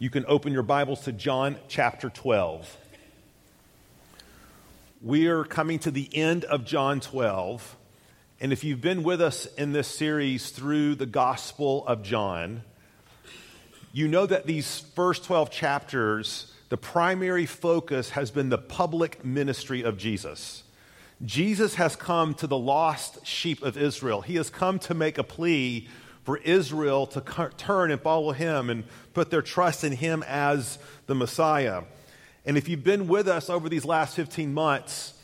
you can open your Bibles to John chapter 12. We are coming to the end of John 12. And if you've been with us in this series through the Gospel of John, you know that these first 12 chapters, the primary focus has been the public ministry of Jesus. Jesus has come to the lost sheep of Israel. He has come to make a plea for Israel to turn and follow him and put their trust in him as the Messiah. And if you've been with us over these last 15 months,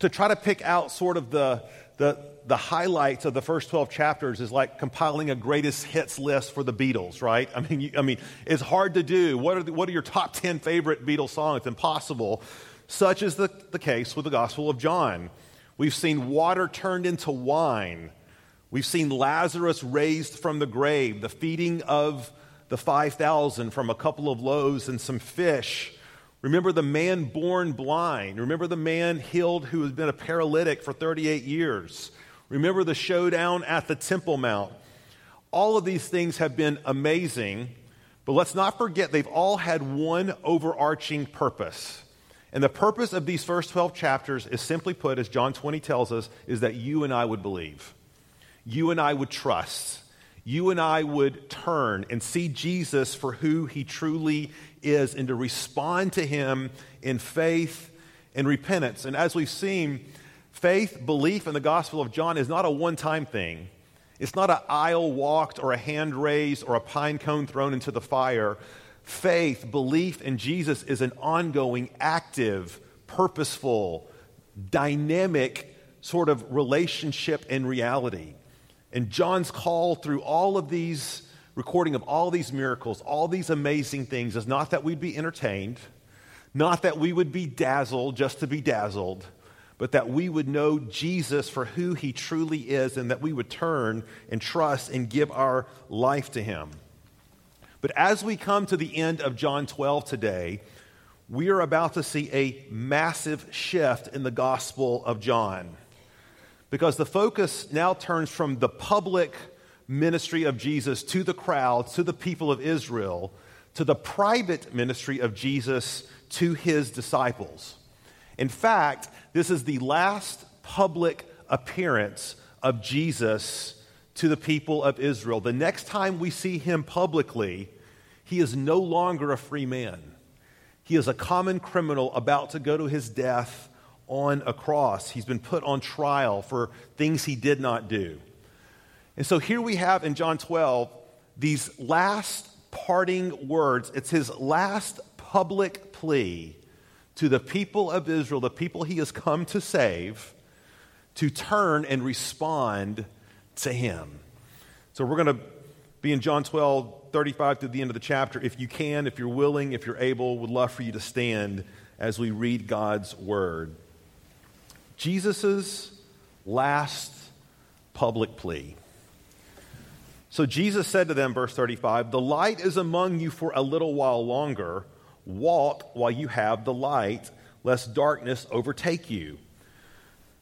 to try to pick out sort of the, the, the highlights of the first 12 chapters is like compiling a greatest hits list for the Beatles, right? I mean, you, I mean it's hard to do. What are, the, what are your top 10 favorite Beatles songs? It's impossible. Such is the, the case with the Gospel of John. We've seen water turned into wine. We've seen Lazarus raised from the grave, the feeding of the 5,000 from a couple of loaves and some fish. Remember the man born blind. Remember the man healed who has been a paralytic for 38 years. Remember the showdown at the Temple Mount. All of these things have been amazing, but let's not forget they've all had one overarching purpose. And the purpose of these first 12 chapters is simply put, as John 20 tells us, is that you and I would believe. You and I would trust. You and I would turn and see Jesus for who he truly is and to respond to him in faith and repentance. And as we've seen, faith, belief in the Gospel of John is not a one time thing. It's not an aisle walked or a hand raised or a pine cone thrown into the fire faith, belief in Jesus is an ongoing, active, purposeful, dynamic sort of relationship and reality. And John's call through all of these recording of all these miracles, all these amazing things is not that we'd be entertained, not that we would be dazzled just to be dazzled, but that we would know Jesus for who he truly is and that we would turn and trust and give our life to him. But as we come to the end of John 12 today, we are about to see a massive shift in the Gospel of John. Because the focus now turns from the public ministry of Jesus to the crowds, to the people of Israel, to the private ministry of Jesus to his disciples. In fact, this is the last public appearance of Jesus to the people of Israel. The next time we see him publicly, he is no longer a free man. He is a common criminal about to go to his death on a cross. He's been put on trial for things he did not do. And so here we have in John 12 these last parting words. It's his last public plea to the people of Israel, the people he has come to save, to turn and respond to him. So we're going to be in John 12, 35 through the end of the chapter. If you can, if you're willing, if you're able, would love for you to stand as we read God's word. Jesus' last public plea. So Jesus said to them, verse 35, The light is among you for a little while longer. Walk while you have the light, lest darkness overtake you.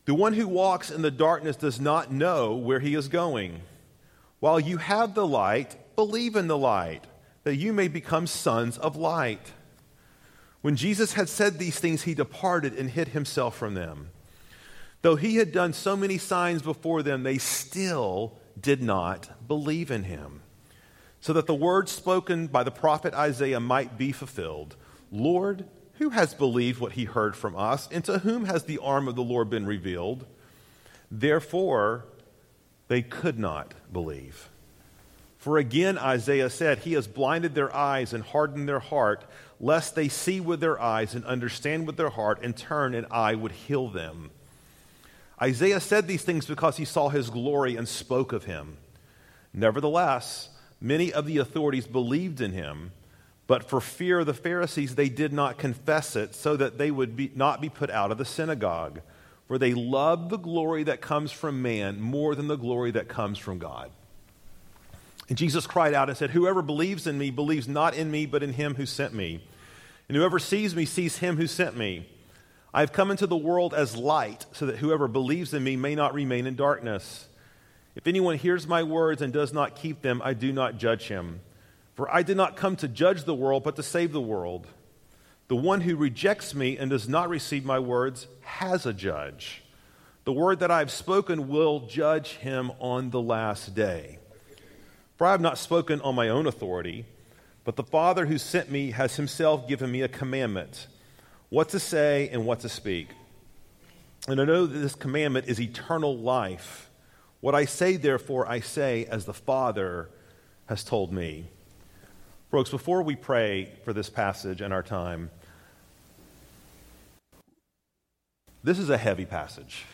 The one who walks in the darkness does not know where he is going. While you have the light, believe in the light, that you may become sons of light. When Jesus had said these things, he departed and hid himself from them. Though he had done so many signs before them, they still did not believe in him. So that the words spoken by the prophet Isaiah might be fulfilled Lord, who has believed what he heard from us, and to whom has the arm of the Lord been revealed? Therefore, they could not believe. For again, Isaiah said, He has blinded their eyes and hardened their heart, lest they see with their eyes and understand with their heart and turn, and I would heal them. Isaiah said these things because he saw his glory and spoke of him. Nevertheless, many of the authorities believed in him, but for fear of the Pharisees, they did not confess it, so that they would be, not be put out of the synagogue. For they loved the glory that comes from man more than the glory that comes from God. And Jesus cried out and said, Whoever believes in me believes not in me, but in him who sent me. And whoever sees me sees him who sent me. I have come into the world as light, so that whoever believes in me may not remain in darkness. If anyone hears my words and does not keep them, I do not judge him. For I did not come to judge the world, but to save the world. The one who rejects me and does not receive my words has a judge. The word that I have spoken will judge him on the last day. For I have not spoken on my own authority, but the Father who sent me has himself given me a commandment what to say and what to speak. And I know that this commandment is eternal life. What I say, therefore, I say as the Father has told me. Folks, before we pray for this passage and our time, this is a heavy passage.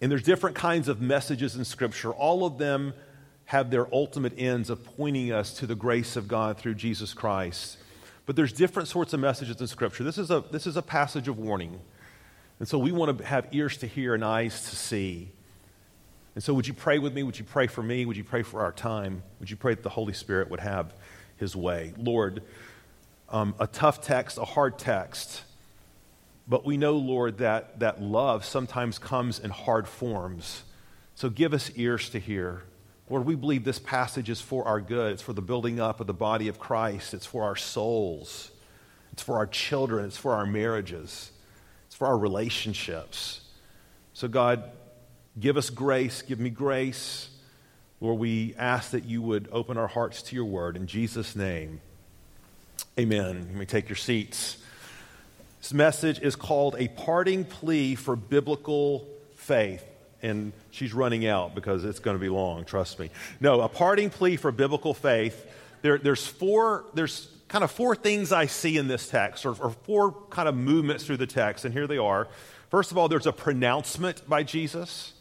And there's different kinds of messages in Scripture. All of them have their ultimate ends of pointing us to the grace of God through Jesus Christ. But there's different sorts of messages in Scripture. This is a, this is a passage of warning. And so we want to have ears to hear and eyes to see. And so, would you pray with me? Would you pray for me? Would you pray for our time? Would you pray that the Holy Spirit would have his way? Lord, um, a tough text, a hard text, but we know, Lord, that, that love sometimes comes in hard forms. So, give us ears to hear. Lord, we believe this passage is for our good. It's for the building up of the body of Christ. It's for our souls. It's for our children. It's for our marriages. It's for our relationships. So, God, Give us grace. Give me grace. Lord, we ask that you would open our hearts to your word. In Jesus' name, amen. You may take your seats. This message is called A Parting Plea for Biblical Faith. And she's running out because it's going to be long, trust me. No, a parting plea for biblical faith. There, there's four, there's kind of four things I see in this text, or, or four kind of movements through the text, and here they are. First of all, there's a pronouncement by Jesus.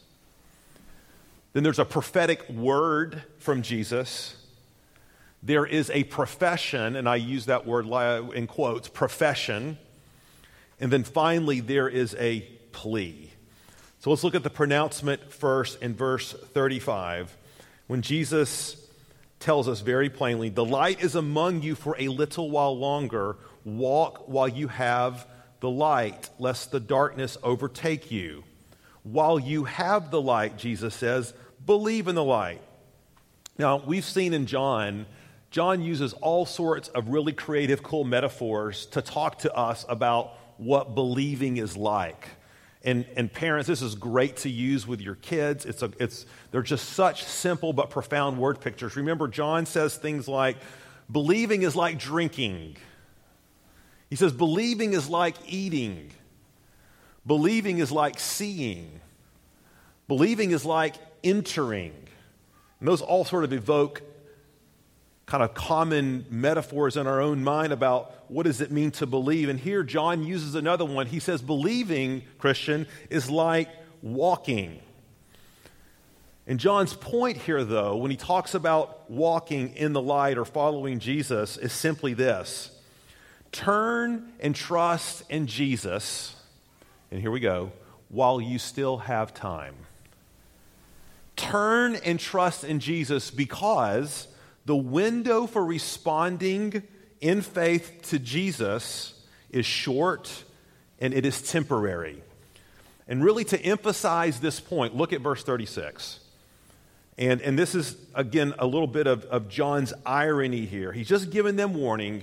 Then there's a prophetic word from Jesus. There is a profession, and I use that word in quotes, profession. And then finally, there is a plea. So let's look at the pronouncement first in verse 35. When Jesus tells us very plainly, The light is among you for a little while longer. Walk while you have the light, lest the darkness overtake you. While you have the light, Jesus says, believe in the light. Now, we've seen in John, John uses all sorts of really creative, cool metaphors to talk to us about what believing is like. And, and parents, this is great to use with your kids. It's a, it's, they're just such simple but profound word pictures. Remember, John says things like, believing is like drinking. He says, believing is like eating. Believing is like seeing. Believing is like entering. And those all sort of evoke kind of common metaphors in our own mind about what does it mean to believe. And here John uses another one. He says, believing, Christian, is like walking. And John's point here, though, when he talks about walking in the light or following Jesus, is simply this turn and trust in Jesus, and here we go, while you still have time. Turn and trust in Jesus because the window for responding in faith to Jesus is short and it is temporary. And really, to emphasize this point, look at verse 36. And, and this is, again, a little bit of, of John's irony here. He's just given them warning.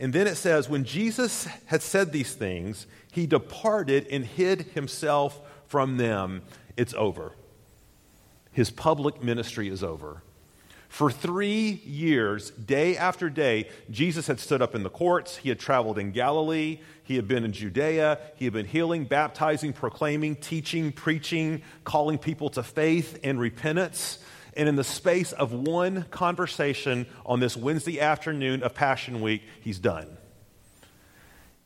And then it says, When Jesus had said these things, he departed and hid himself from them. It's over his public ministry is over. For three years, day after day, Jesus had stood up in the courts. He had traveled in Galilee. He had been in Judea. He had been healing, baptizing, proclaiming, teaching, preaching, calling people to faith and repentance. And in the space of one conversation on this Wednesday afternoon of Passion Week, he's done.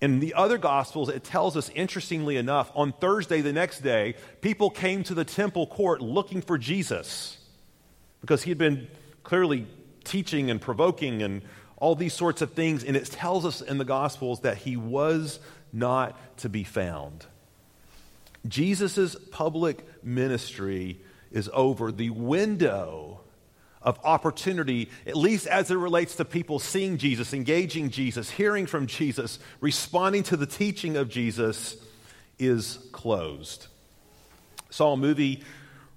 In the other Gospels, it tells us, interestingly enough, on Thursday, the next day, people came to the temple court looking for Jesus because he had been clearly teaching and provoking and all these sorts of things. And it tells us in the Gospels that he was not to be found. Jesus' public ministry is over. The window of opportunity, at least as it relates to people seeing Jesus, engaging Jesus, hearing from Jesus, responding to the teaching of Jesus, is closed. Saw a movie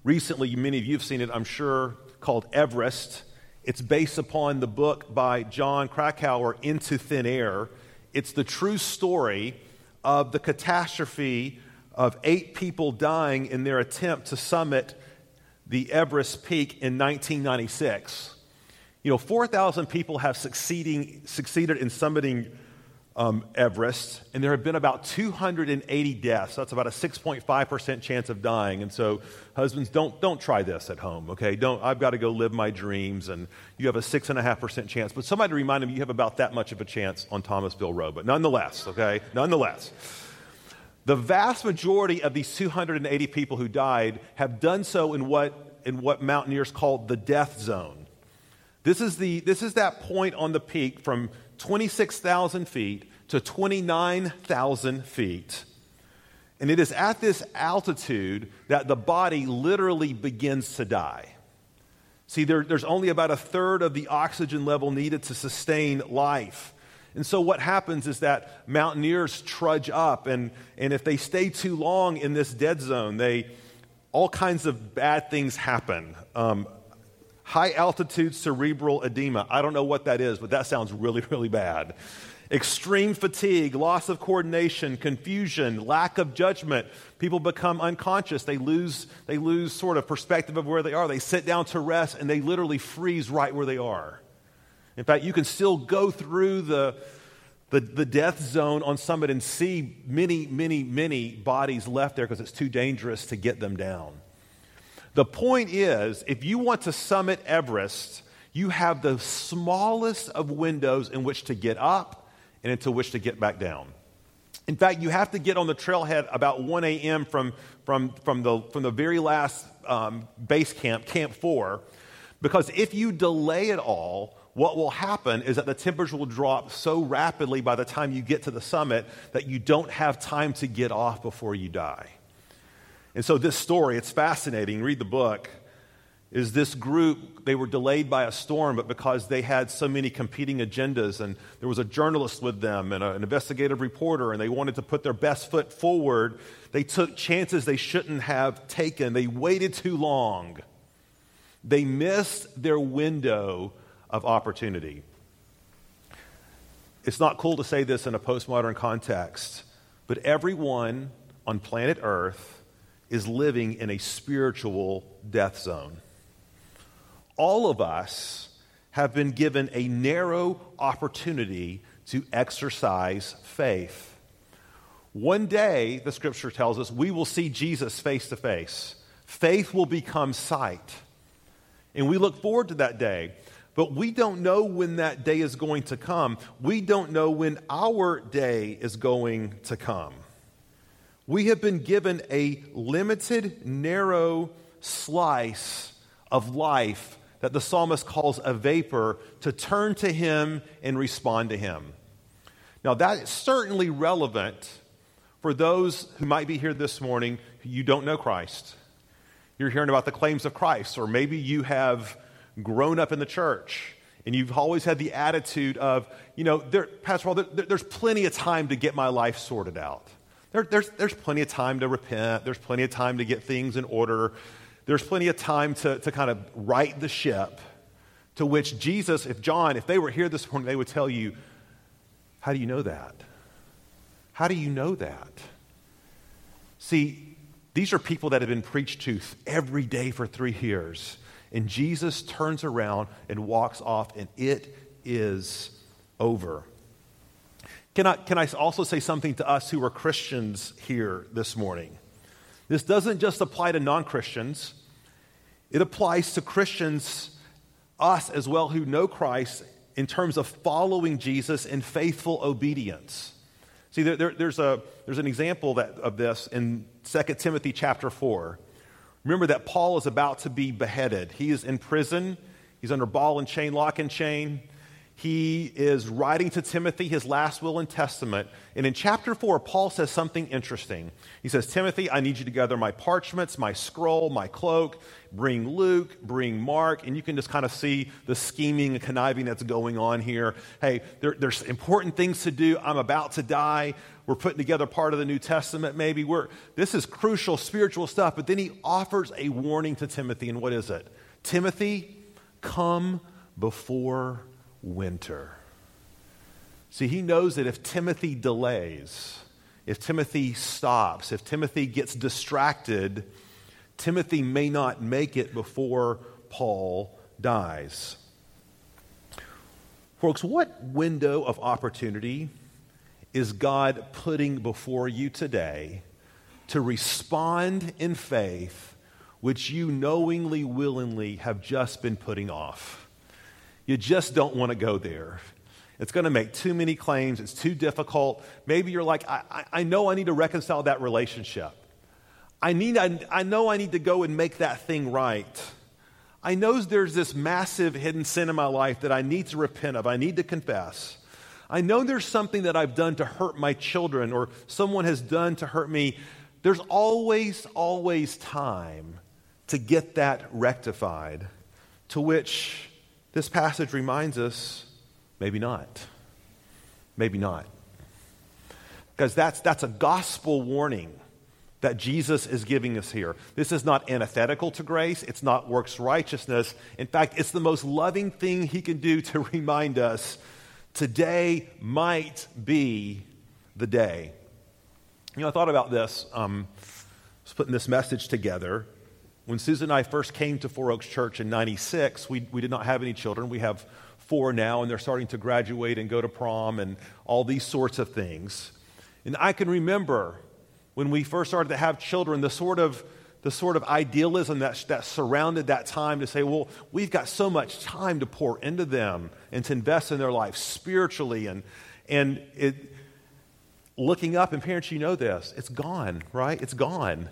recently, many of you have seen it, I'm sure, called Everest. It's based upon the book by Jon Krakauer, Into Thin Air. It's the true story of the catastrophe of eight people dying in their attempt to summit the Everest Peak in 1996. You know, 4,000 people have succeeding, succeeded in summiting um, Everest, and there have been about 280 deaths. That's about a 6.5% chance of dying. And so, husbands, don't, don't try this at home, okay? Don't, I've got to go live my dreams, and you have a 6.5% chance. But somebody remind them you have about that much of a chance on Thomasville Road. But nonetheless, okay? Nonetheless. The vast majority of these 280 people who died have done so in what, in what mountaineers call the death zone. This is, the, this is that point on the peak from 26,000 feet to 29,000 feet. And it is at this altitude that the body literally begins to die. See, there, there's only about a third of the oxygen level needed to sustain life. And so, what happens is that mountaineers trudge up, and, and if they stay too long in this dead zone, they, all kinds of bad things happen. Um, high altitude cerebral edema. I don't know what that is, but that sounds really, really bad. Extreme fatigue, loss of coordination, confusion, lack of judgment. People become unconscious. They lose, they lose sort of perspective of where they are. They sit down to rest and they literally freeze right where they are. In fact, you can still go through the, the, the death zone on summit and see many, many, many bodies left there because it's too dangerous to get them down. The point is, if you want to summit Everest, you have the smallest of windows in which to get up and into which to get back down. In fact, you have to get on the trailhead about 1 a.m. From, from, from, the, from the very last um, base camp, Camp 4, because if you delay it all, what will happen is that the temperature will drop so rapidly by the time you get to the summit that you don't have time to get off before you die. And so, this story, it's fascinating. Read the book. Is this group, they were delayed by a storm, but because they had so many competing agendas, and there was a journalist with them and a, an investigative reporter, and they wanted to put their best foot forward, they took chances they shouldn't have taken. They waited too long. They missed their window of opportunity. It's not cool to say this in a postmodern context, but everyone on planet Earth is living in a spiritual death zone. All of us have been given a narrow opportunity to exercise faith. One day, the scripture tells us, we will see Jesus face to face. Faith will become sight. And we look forward to that day. But we don't know when that day is going to come. We don't know when our day is going to come. We have been given a limited, narrow slice of life that the psalmist calls a vapor to turn to him and respond to him. Now, that is certainly relevant for those who might be here this morning who you don't know Christ. You're hearing about the claims of Christ, or maybe you have grown up in the church and you've always had the attitude of, you know, there, Pastor Paul, there, there's plenty of time to get my life sorted out. There, there's, there's plenty of time to repent. There's plenty of time to get things in order. There's plenty of time to, to kind of right the ship. To which Jesus, if John, if they were here this morning, they would tell you, How do you know that? How do you know that? See, these are people that have been preached to every day for three years. And Jesus turns around and walks off, and it is over. Can I, can I also say something to us who are Christians here this morning? This doesn't just apply to non Christians, it applies to Christians, us as well, who know Christ in terms of following Jesus in faithful obedience. See, there, there, there's, a, there's an example that, of this in 2 Timothy chapter 4. Remember that Paul is about to be beheaded. He is in prison, he's under ball and chain, lock and chain he is writing to Timothy his last will and testament. And in chapter 4, Paul says something interesting. He says, Timothy, I need you to gather my parchments, my scroll, my cloak, bring Luke, bring Mark. And you can just kind of see the scheming and conniving that's going on here. Hey, there, there's important things to do. I'm about to die. We're putting together part of the New Testament, maybe. We're, this is crucial spiritual stuff. But then he offers a warning to Timothy. And what is it? Timothy, come before winter. See, he knows that if Timothy delays, if Timothy stops, if Timothy gets distracted, Timothy may not make it before Paul dies. Folks, what window of opportunity is God putting before you today to respond in faith, which you knowingly, willingly have just been putting off? You just don't want to go there. It's going to make too many claims. It's too difficult. Maybe you're like, I, I know I need to reconcile that relationship. I, need, I, I know I need to go and make that thing right. I know there's this massive hidden sin in my life that I need to repent of, I need to confess. I know there's something that I've done to hurt my children or someone has done to hurt me. There's always, always time to get that rectified, to which this passage reminds us maybe not. Maybe not. Because that's, that's a gospel warning that Jesus is giving us here. This is not antithetical to grace, it's not works righteousness. In fact, it's the most loving thing he can do to remind us today might be the day. You know, I thought about this, um, I was putting this message together. When Susan and I first came to Four Oaks Church in 96, we, we did not have any children. We have four now, and they're starting to graduate and go to prom and all these sorts of things. And I can remember when we first started to have children, the sort of the sort of idealism that, that surrounded that time to say, well, we've got so much time to pour into them and to invest in their life spiritually. And, and it, looking up, and parents, you know this, it's gone, right? It's gone.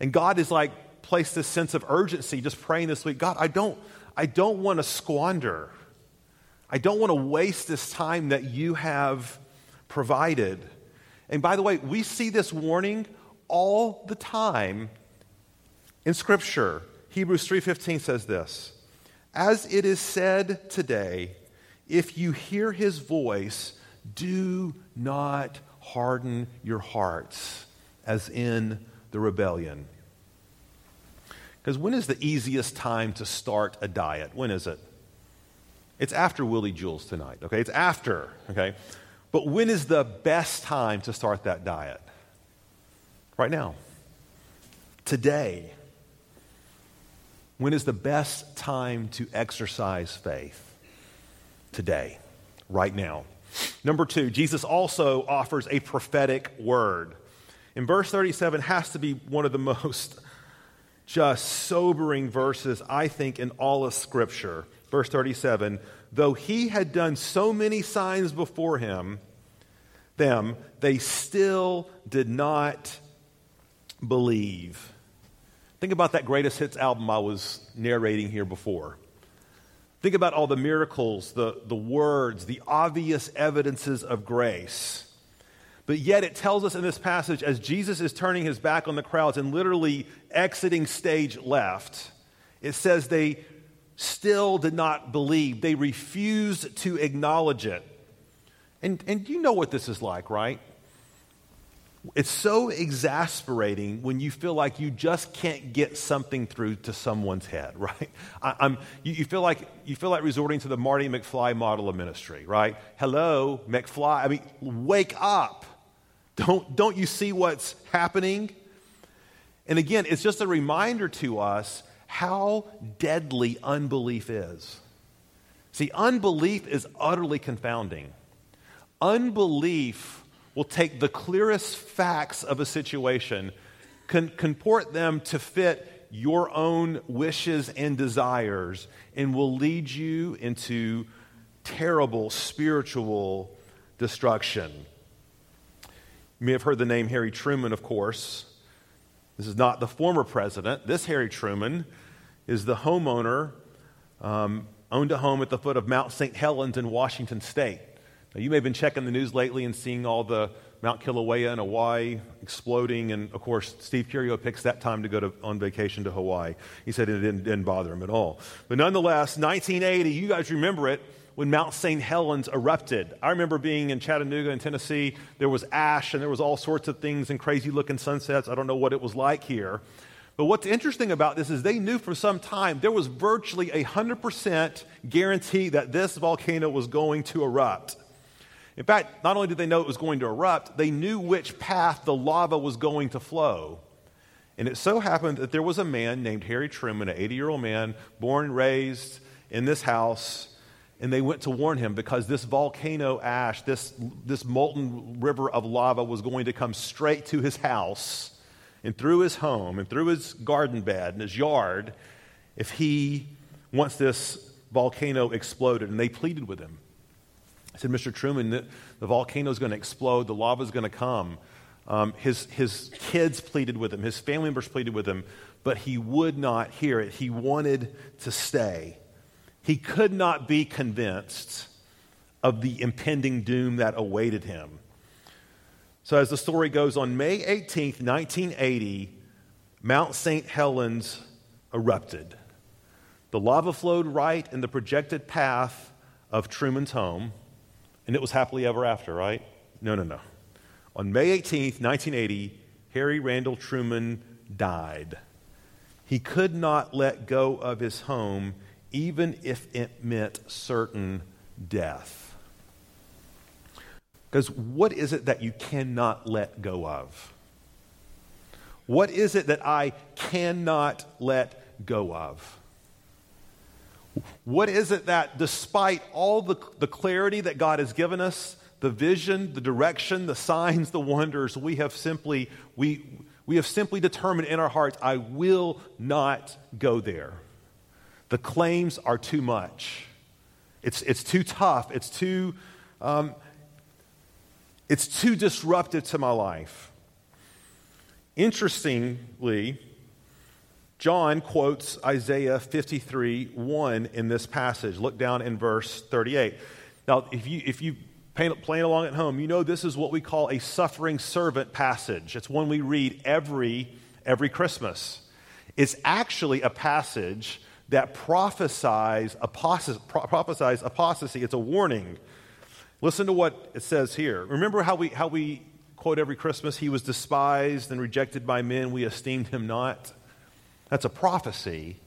And God is like placed this sense of urgency just praying this week God, I don't, I don't want to squander. I don't want to waste this time that you have provided. And by the way, we see this warning all the time in scripture. Hebrews 3:15 says this, "As it is said today, if you hear his voice, do not harden your hearts as in the rebellion." Because when is the easiest time to start a diet? When is it? It's after Willie Jewell's tonight, okay? It's after, okay? But when is the best time to start that diet? Right now. Today. When is the best time to exercise faith? Today. Right now. Number two, Jesus also offers a prophetic word. In verse 37 has to be one of the most just sobering verses, I think, in all of Scripture. Verse 37 though he had done so many signs before him, them, they still did not believe. Think about that greatest hits album I was narrating here before. Think about all the miracles, the, the words, the obvious evidences of grace. But yet it tells us in this passage, as Jesus is turning his back on the crowds and literally exiting stage left, it says they still did not believe. They refused to acknowledge it. And, and you know what this is like, right? It's so exasperating when you feel like you just can't get something through to someone's head, right? I, you, you, feel like, you feel like resorting to the Marty McFly model of ministry, right? Hello, McFly. I mean, wake up. Don't, don't you see what's happening? And again, it's just a reminder to us how deadly unbelief is. See, unbelief is utterly confounding. Unbelief will take the clearest facts of a situation, con- comport them to fit your own wishes and desires, and will lead you into terrible spiritual destruction. You may have heard the name Harry Truman, of course. This is not the former president. This Harry Truman is the homeowner, um, owned a home at the foot of Mount St. Helens in Washington State. Now, you may have been checking the news lately and seeing all the Mount Kilauea in Hawaii exploding. And of course, Steve Curio picks that time to go to, on vacation to Hawaii. He said it didn't, didn't bother him at all. But nonetheless, 1980, you guys remember it when Mount St. Helens erupted. I remember being in Chattanooga in Tennessee. There was ash and there was all sorts of things and crazy looking sunsets. I don't know what it was like here. But what's interesting about this is they knew for some time there was virtually a 100% guarantee that this volcano was going to erupt. In fact, not only did they know it was going to erupt, they knew which path the lava was going to flow. And it so happened that there was a man named Harry Truman, an 80 year old man, born and raised in this house, and they went to warn him because this volcano ash, this, this molten river of lava, was going to come straight to his house and through his home and through his garden bed and his yard if he once this volcano exploded. And they pleaded with him. I said, Mr. Truman, the, the volcano is going to explode, the lava is going to come. Um, his, his kids pleaded with him, his family members pleaded with him, but he would not hear it. He wanted to stay. He could not be convinced of the impending doom that awaited him. So, as the story goes, on May 18th, 1980, Mount St. Helens erupted. The lava flowed right in the projected path of Truman's home. And it was happily ever after, right? No, no, no. On May 18th, 1980, Harry Randall Truman died. He could not let go of his home, even if it meant certain death. Because what is it that you cannot let go of? What is it that I cannot let go of? What is it that, despite all the, the clarity that God has given us, the vision, the direction, the signs, the wonders, we have simply, we, we have simply determined in our hearts, I will not go there. The claims are too much. It's, it's too tough. It's too, um, it's too disruptive to my life. Interestingly, John quotes Isaiah 53 1 in this passage. Look down in verse 38. Now, if you, if you playing along at home, you know this is what we call a suffering servant passage. It's one we read every, every Christmas. It's actually a passage that prophesies prophesies apostasy. It's a warning. Listen to what it says here. Remember how we, how we quote every Christmas, He was despised and rejected by men, we esteemed Him not? That's a prophecy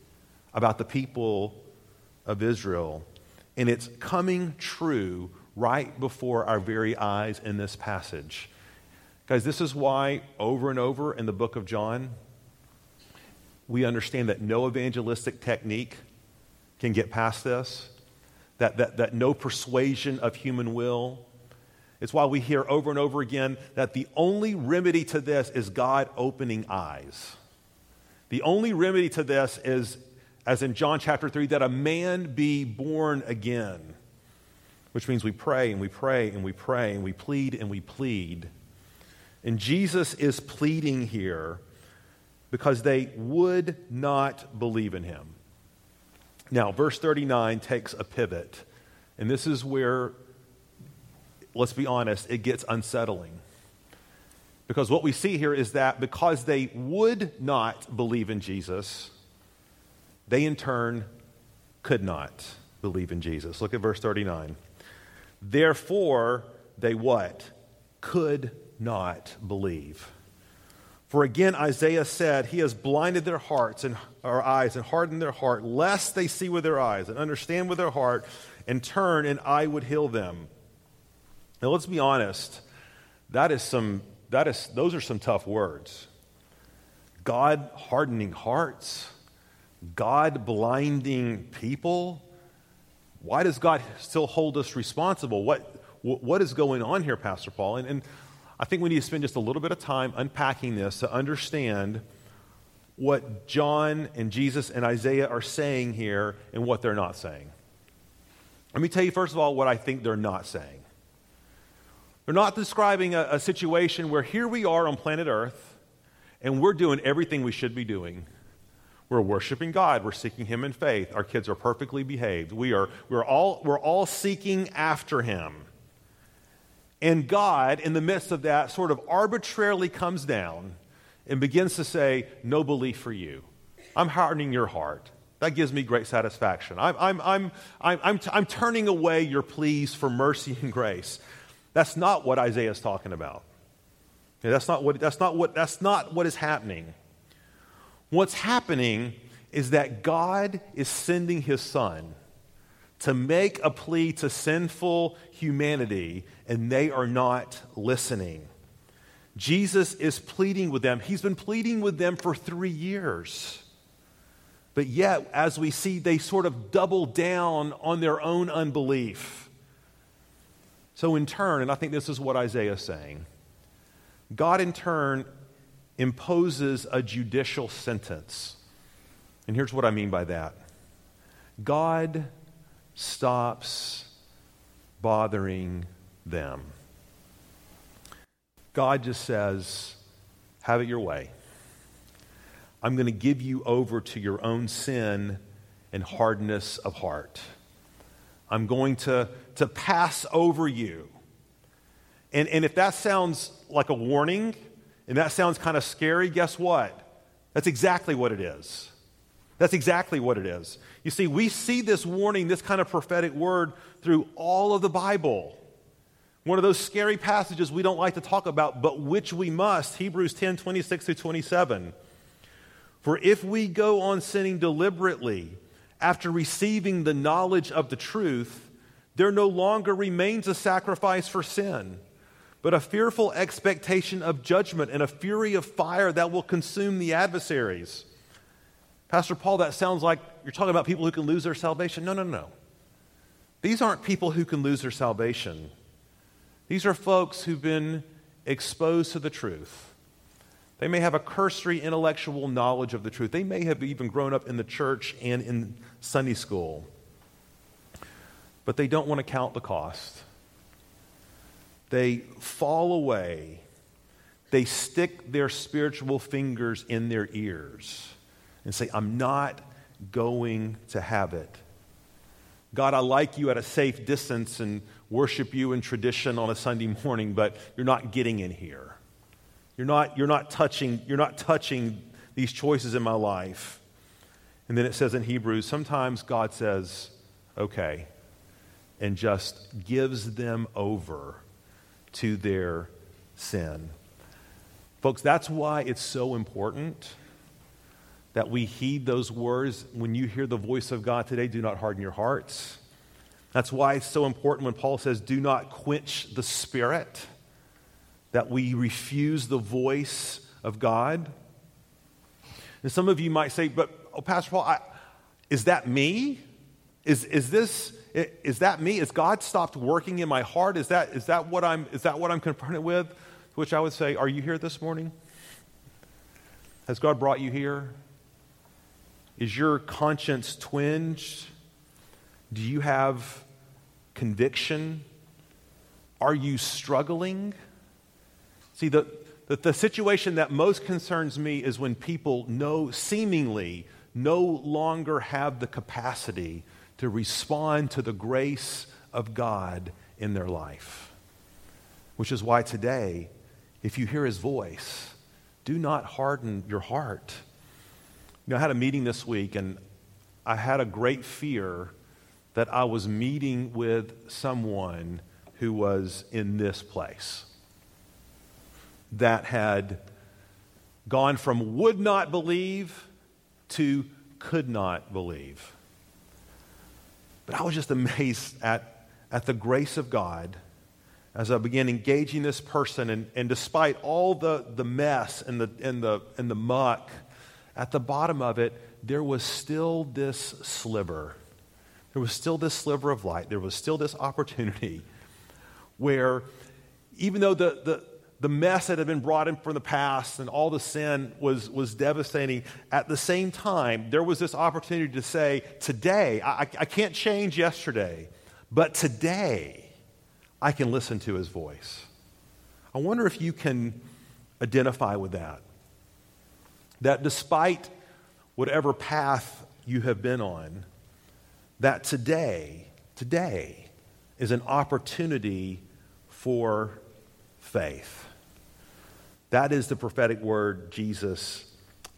about the people of Israel. And it's coming true right before our very eyes in this passage. Guys, this is why over and over in the book of John, we understand that no evangelistic technique can get past this, that, that, that no persuasion of human will. It's why we hear over and over again that the only remedy to this is God opening eyes. The only remedy to this is, as in John chapter 3, that a man be born again, which means we pray and we pray and we pray and we plead and we plead. And Jesus is pleading here because they would not believe in him. Now, verse 39 takes a pivot, and this is where, let's be honest, it gets unsettling. Because what we see here is that because they would not believe in Jesus, they in turn could not believe in Jesus. Look at verse 39. Therefore, they what? Could not believe. For again, Isaiah said, He has blinded their hearts and our eyes and hardened their heart, lest they see with their eyes and understand with their heart and turn, and I would heal them. Now, let's be honest. That is some that is, those are some tough words. God hardening hearts, God blinding people. Why does God still hold us responsible? What, what is going on here, Pastor Paul? And, and I think we need to spend just a little bit of time unpacking this to understand what John and Jesus and Isaiah are saying here and what they're not saying. Let me tell you, first of all, what I think they're not saying. They're not describing a, a situation where here we are on planet Earth and we're doing everything we should be doing. We're worshiping God. We're seeking Him in faith. Our kids are perfectly behaved. We are, we're, all, we're all seeking after Him. And God, in the midst of that, sort of arbitrarily comes down and begins to say, No belief for you. I'm hardening your heart. That gives me great satisfaction. I'm, I'm, I'm, I'm, I'm, t- I'm turning away your pleas for mercy and grace. That's not what Isaiah is talking about. That's not what, that's not what, that's not what is happening. What's happening is that God is sending his son to make a plea to sinful humanity, and they are not listening. Jesus is pleading with them. He's been pleading with them for three years. But yet, as we see, they sort of double down on their own unbelief. So, in turn, and I think this is what Isaiah is saying, God in turn imposes a judicial sentence. And here's what I mean by that God stops bothering them. God just says, Have it your way. I'm going to give you over to your own sin and hardness of heart. I'm going to, to pass over you. And, and if that sounds like a warning and that sounds kind of scary, guess what? That's exactly what it is. That's exactly what it is. You see, we see this warning, this kind of prophetic word, through all of the Bible. One of those scary passages we don't like to talk about, but which we must, Hebrews 10 26 through 27. For if we go on sinning deliberately after receiving the knowledge of the truth, there no longer remains a sacrifice for sin, but a fearful expectation of judgment and a fury of fire that will consume the adversaries. Pastor Paul, that sounds like you're talking about people who can lose their salvation. No, no, no. These aren't people who can lose their salvation. These are folks who've been exposed to the truth they may have a cursory intellectual knowledge of the truth. They may have even grown up in the church and in Sunday school. But they don't want to count the cost. They fall away. They stick their spiritual fingers in their ears and say, I'm not going to have it. God, I like you at a safe distance and worship you in tradition on a Sunday morning, but you're not getting in here. You're not, you're not touching, you're not touching these choices in my life. And then it says in Hebrews, sometimes God says, okay, and just gives them over to their sin. Folks, that's why it's so important that we heed those words when you hear the voice of God today. Do not harden your hearts. That's why it's so important when Paul says, do not quench the spirit that we refuse the voice of God. And some of you might say, but, oh, Pastor Paul, I, is that me? Is, is this, is that me? Is God stopped working in my heart? Is that, is that what I'm, is that what I'm confronted with? Which I would say, are you here this morning? Has God brought you here? Is your conscience twinged? Do you have conviction? Are you struggling? See, the, the, the situation that most concerns me is when people know, seemingly, no longer have the capacity to respond to the grace of God in their life. Which is why today, if you hear his voice, do not harden your heart. You know, I had a meeting this week, and I had a great fear that I was meeting with someone who was in this place that had gone from would not believe to could not believe. But I was just amazed at, at the grace of God as I began engaging this person. And, and despite all the, the mess and the, and, the, and the muck, at the bottom of it, there was still this sliver. There was still this sliver of light. There was still this opportunity where, even though the, the, the mess that had been brought in from the past and all the sin was, was devastating. At the same time, there was this opportunity to say, Today, I, I can't change yesterday, but today I can listen to his voice. I wonder if you can identify with that. That despite whatever path you have been on, that today, today is an opportunity for faith. That is the prophetic word Jesus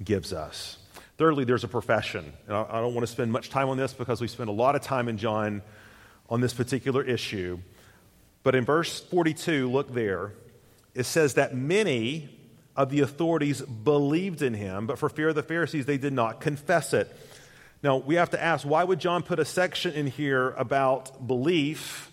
gives us. Thirdly, there's a profession. And I don't want to spend much time on this because we spend a lot of time in John on this particular issue. But in verse 42, look there, it says that many of the authorities believed in him, but for fear of the Pharisees, they did not confess it. Now, we have to ask why would John put a section in here about belief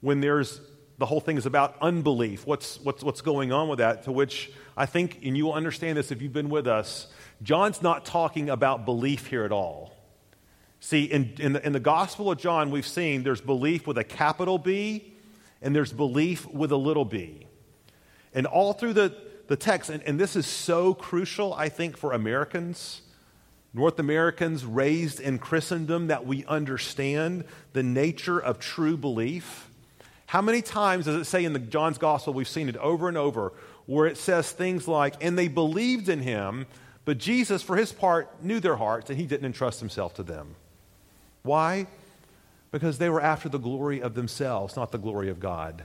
when there's the whole thing is about unbelief? What's, what's, what's going on with that? To which I think, and you will understand this if you've been with us, John's not talking about belief here at all. See, in, in, the, in the Gospel of John, we've seen there's belief with a capital B and there's belief with a little b. And all through the, the text, and, and this is so crucial, I think, for Americans, North Americans raised in Christendom, that we understand the nature of true belief. How many times does it say in the John's Gospel, we've seen it over and over, where it says things like, and they believed in him, but Jesus, for his part, knew their hearts and he didn't entrust himself to them. Why? Because they were after the glory of themselves, not the glory of God.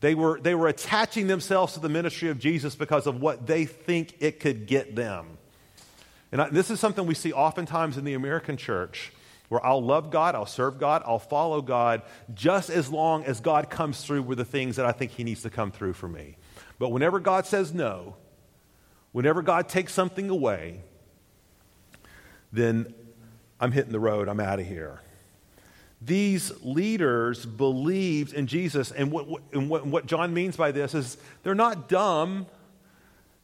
They were, they were attaching themselves to the ministry of Jesus because of what they think it could get them. And I, this is something we see oftentimes in the American church where I'll love God, I'll serve God, I'll follow God just as long as God comes through with the things that I think He needs to come through for me. But whenever God says no, whenever God takes something away, then I'm hitting the road, I'm out of here these leaders believed in Jesus. And what, and what, what John means by this is they're not dumb.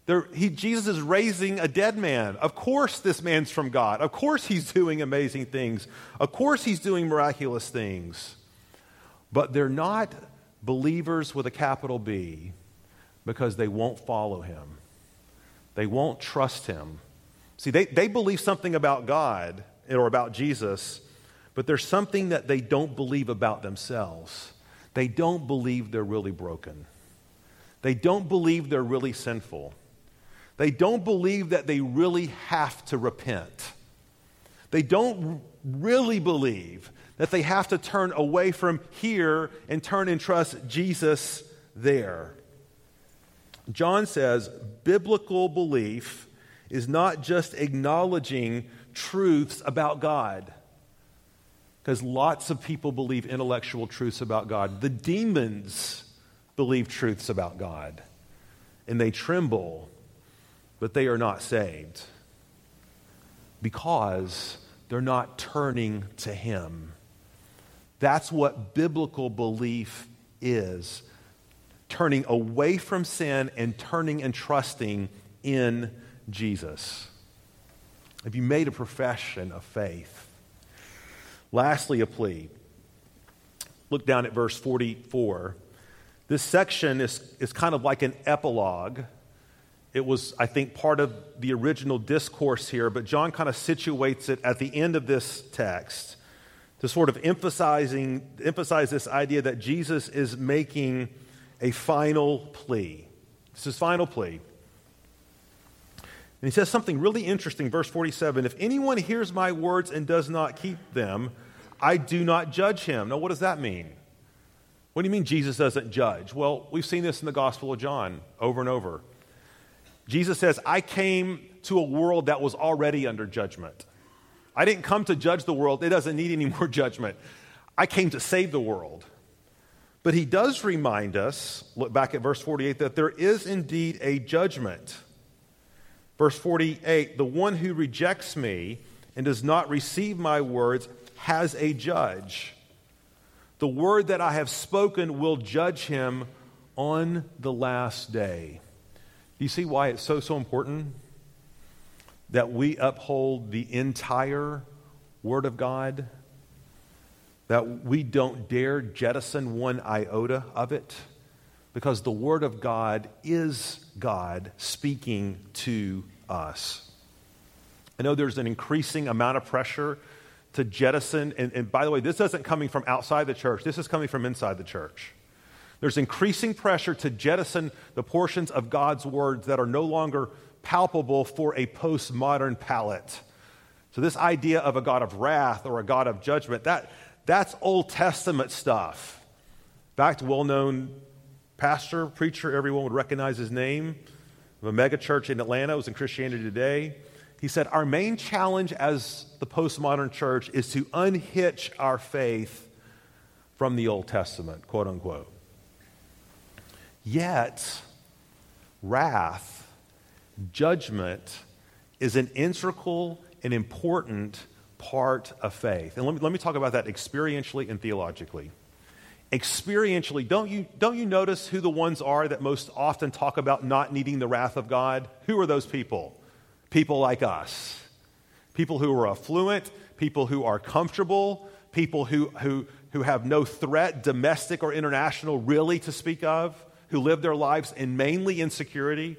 They're, he, Jesus is raising a dead man. Of course, this man's from God. Of course, he's doing amazing things. Of course, he's doing miraculous things. But they're not believers with a capital B because they won't follow him, they won't trust him. See, they, they believe something about God or about Jesus but there's something that they don't believe about themselves. They don't believe they're really broken. They don't believe they're really sinful. They don't believe that they really have to repent. They don't really believe that they have to turn away from here and turn and trust Jesus there. John says biblical belief is not just acknowledging truths about God because lots of people believe intellectual truths about God. The demons believe truths about God, and they tremble, but they are not saved because they're not turning to Him. That's what biblical belief is turning away from sin and turning and trusting in Jesus. Have you made a profession of faith? Lastly, a plea. Look down at verse 44. This section is, is kind of like an epilogue. It was, I think, part of the original discourse here, but John kind of situates it at the end of this text to sort of emphasizing, emphasize this idea that Jesus is making a final plea. This is final plea. And he says something really interesting, verse 47 If anyone hears my words and does not keep them, I do not judge him. Now, what does that mean? What do you mean Jesus doesn't judge? Well, we've seen this in the Gospel of John over and over. Jesus says, I came to a world that was already under judgment. I didn't come to judge the world, it doesn't need any more judgment. I came to save the world. But he does remind us, look back at verse 48, that there is indeed a judgment. Verse 48 The one who rejects me and does not receive my words has a judge. The word that I have spoken will judge him on the last day. Do you see why it's so, so important that we uphold the entire Word of God? That we don't dare jettison one iota of it? because the Word of God is God speaking to us. I know there's an increasing amount of pressure to jettison, and, and by the way, this isn't coming from outside the church, this is coming from inside the church. There's increasing pressure to jettison the portions of God's words that are no longer palpable for a postmodern palate. So, this idea of a God of wrath or a God of judgment, that, that's Old Testament stuff. In fact, well known pastor, preacher, everyone would recognize his name of a mega church in Atlanta. Was in Christianity Today. He said, Our main challenge as the postmodern church is to unhitch our faith from the Old Testament, quote unquote. Yet, wrath judgment is an integral and important part of faith. And let me, let me talk about that experientially and theologically. Experientially, don't you, don't you notice who the ones are that most often talk about not needing the wrath of God? Who are those people? People like us. People who are affluent, people who are comfortable, people who, who, who have no threat, domestic or international, really to speak of, who live their lives in mainly insecurity.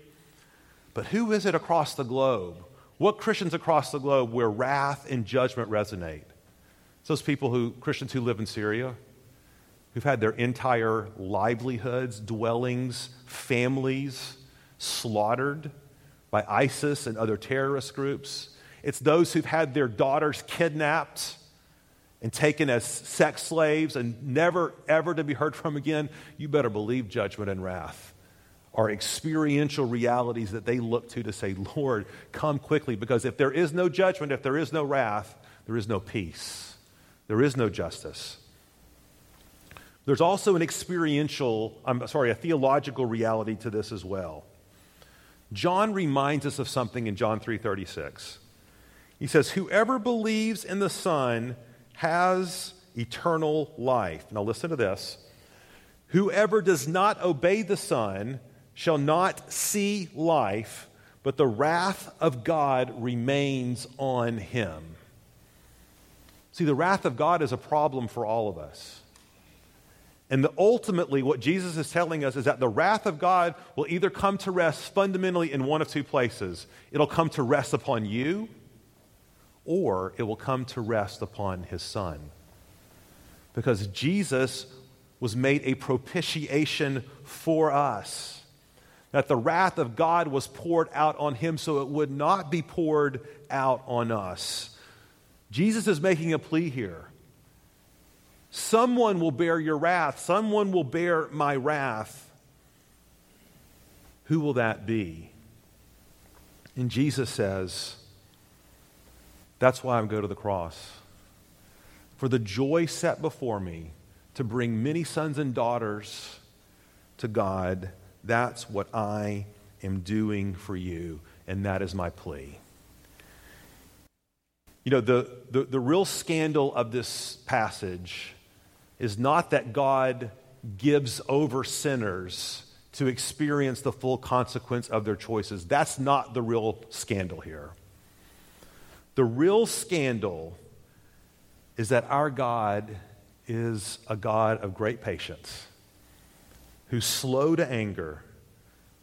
But who is it across the globe? What Christians across the globe where wrath and judgment resonate? It's those people who, Christians who live in Syria, who've had their entire livelihoods, dwellings, families slaughtered by ISIS and other terrorist groups. It's those who've had their daughters kidnapped and taken as sex slaves and never, ever to be heard from again. You better believe judgment and wrath are experiential realities that they look to to say, Lord, come quickly. Because if there is no judgment, if there is no wrath, there is no peace, there is no justice. There's also an experiential, I'm sorry, a theological reality to this as well. John reminds us of something in John 3:36. He says, "Whoever believes in the Son has eternal life." Now listen to this. Whoever does not obey the Son shall not see life, but the wrath of God remains on him. See, the wrath of God is a problem for all of us. And the, ultimately, what Jesus is telling us is that the wrath of God will either come to rest fundamentally in one of two places. It'll come to rest upon you, or it will come to rest upon his son. Because Jesus was made a propitiation for us that the wrath of God was poured out on him so it would not be poured out on us. Jesus is making a plea here. Someone will bear your wrath, someone will bear my wrath. Who will that be? And Jesus says, That's why I go to the cross. For the joy set before me to bring many sons and daughters to God that's what I am doing for you, and that is my plea. You know, the, the, the real scandal of this passage is not that God gives over sinners to experience the full consequence of their choices. That's not the real scandal here. The real scandal is that our God is a God of great patience who's slow to anger,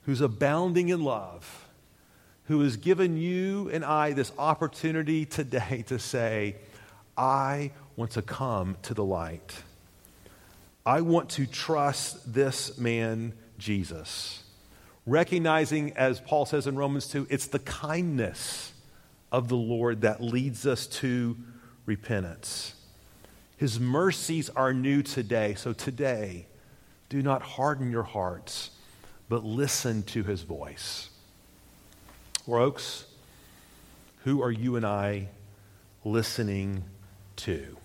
who's abounding in love, who has given you and I this opportunity today to say, I want to come to the light. I want to trust this man, Jesus. Recognizing, as Paul says in Romans 2, it's the kindness of the Lord that leads us to repentance. His mercies are new today. So today, do not harden your hearts, but listen to his voice. Oaks, who are you and I listening to?